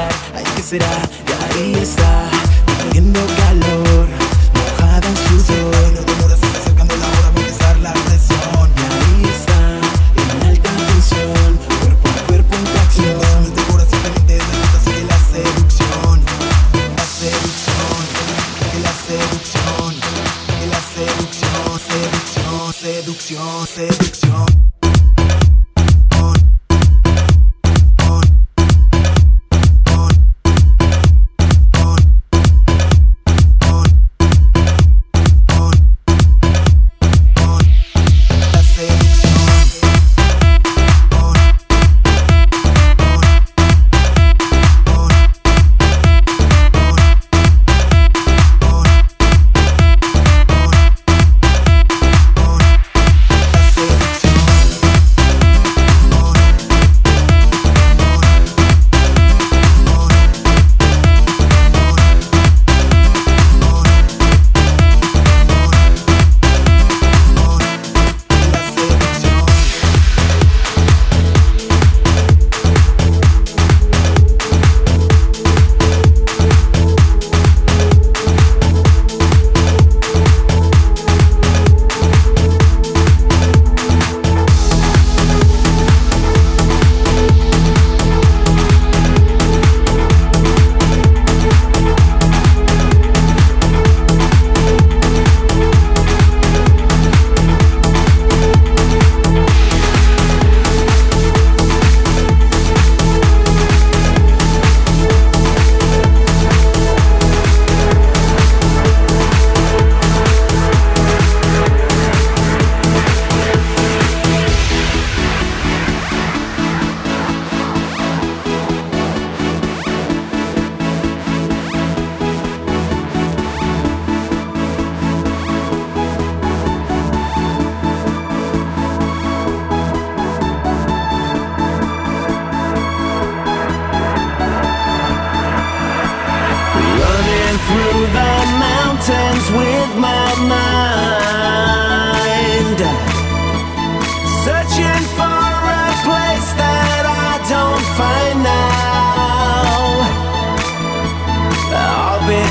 será? Ay, ¿qué será? Y ahí está, viendo que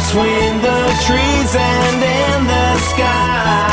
between the trees and in the sky.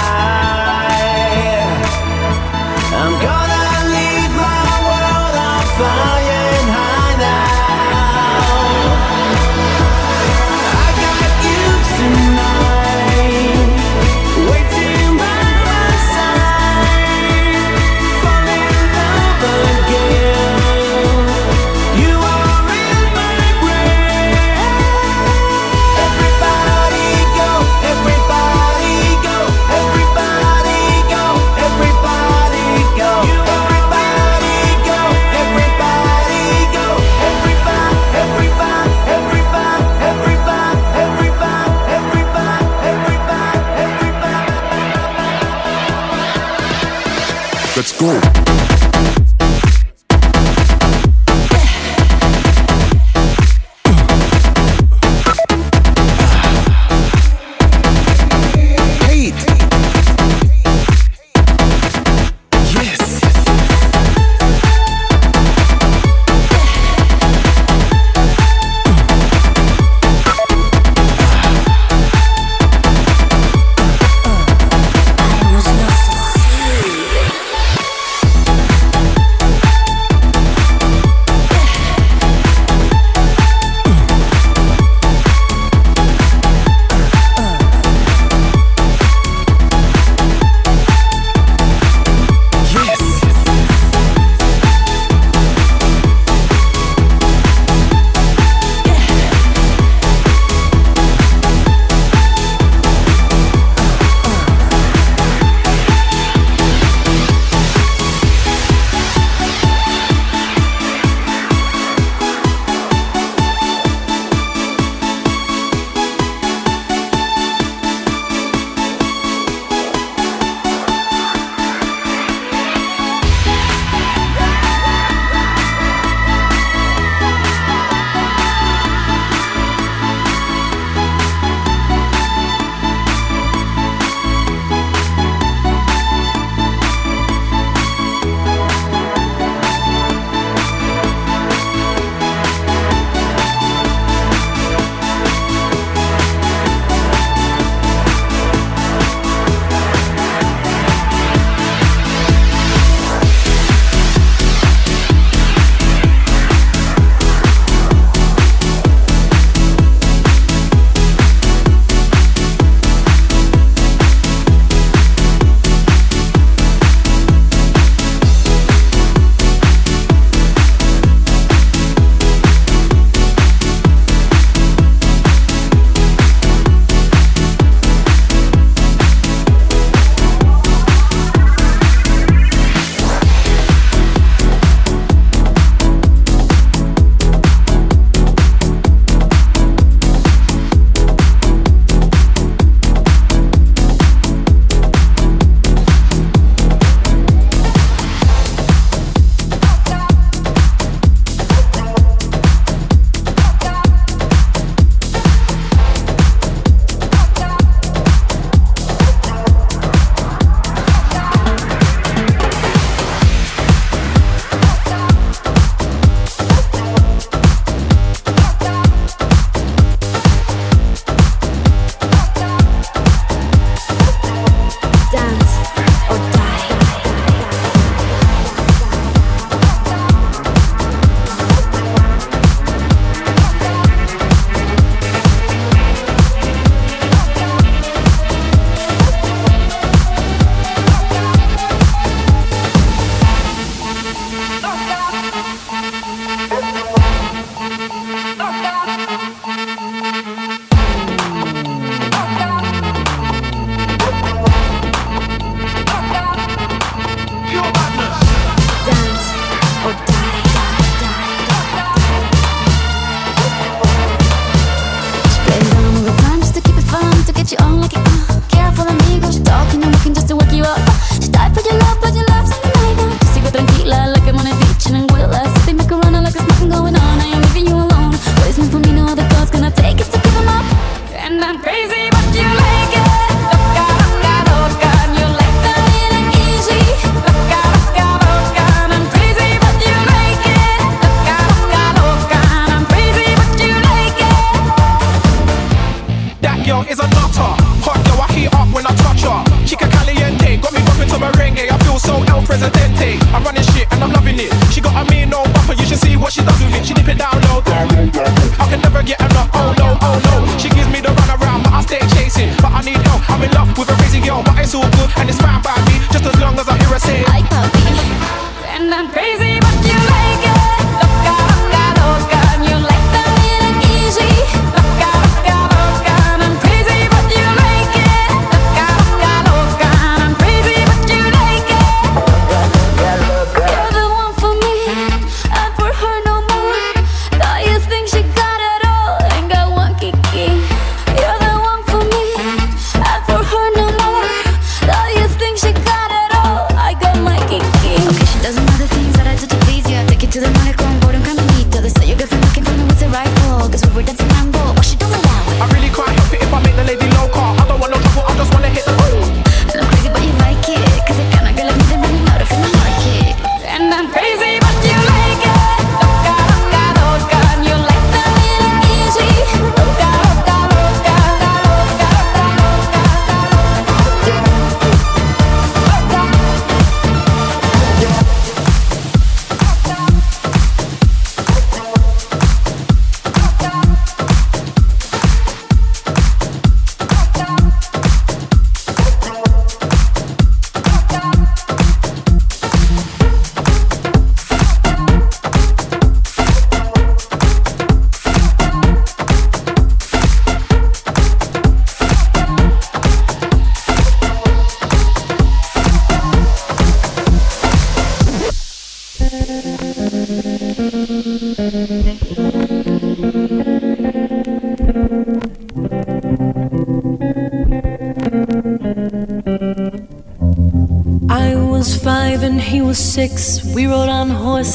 Presidente. I'm running shit and I'm loving it. She got a mean old bumper, you should see what she does with it. She dip it down low. I can never get enough. Oh no, oh no. She gives me the run around, but I stay chasing. But I need help. I'm in love with a crazy girl, but it's all good and it's fine by me. Just as long as I hear her say, I puppy. And I'm crazy, but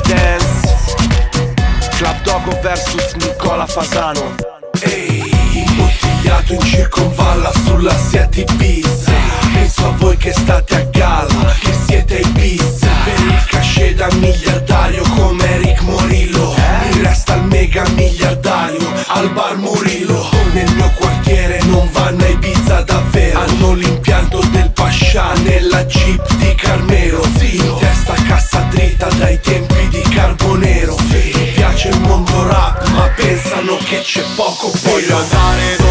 Dance. Club Dogo vs Nicola Fasano. Ehi, imbottigliato in circonvalla sulla Seat Ibiza Penso a voi che state a galla, che siete ai pizza Per il cachet da miliardario come Eric Morillo Mi resta il mega miliardario al bar Murillo Nel mio quartiere non vanno ai pizza davvero. Hanno l'impianto del Pascià nella Jeep di Carmelo. Zio nero. Se ti piace il mondo rap ma pensano che c'è poco Voglio andare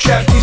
check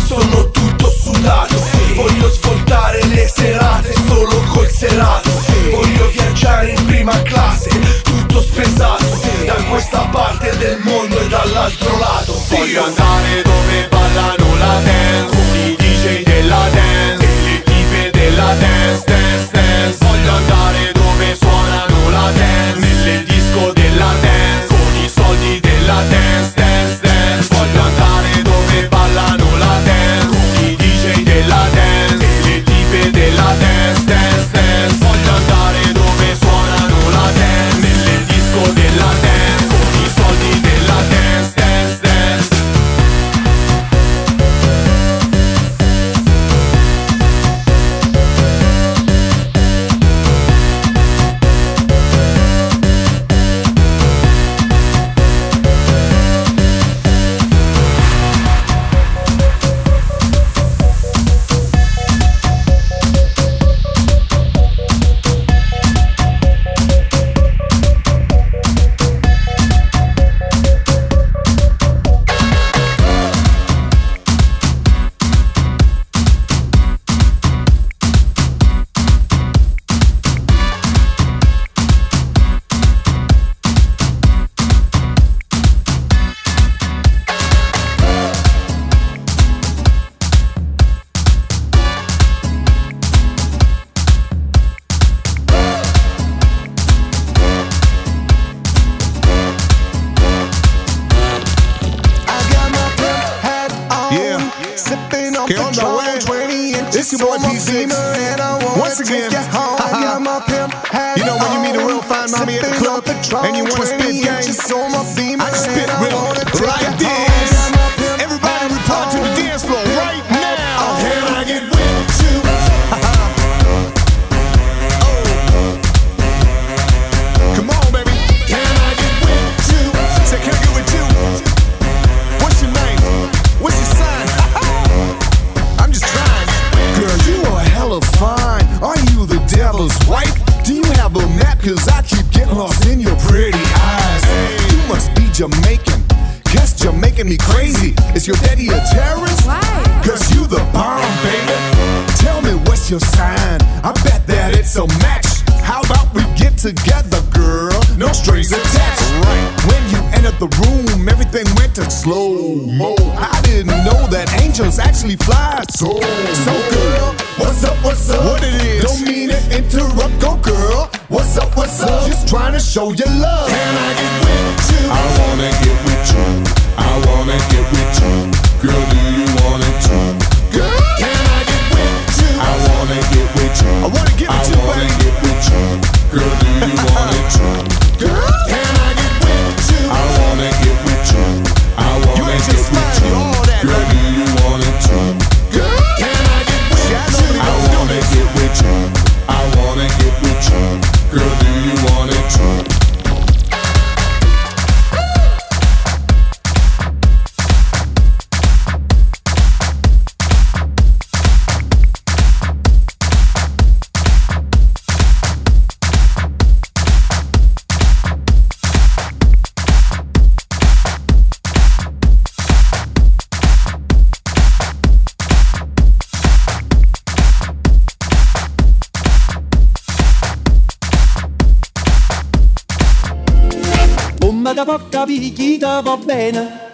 va bene.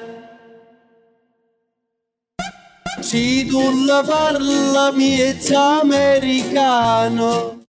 Se tu la parla americano. Americano.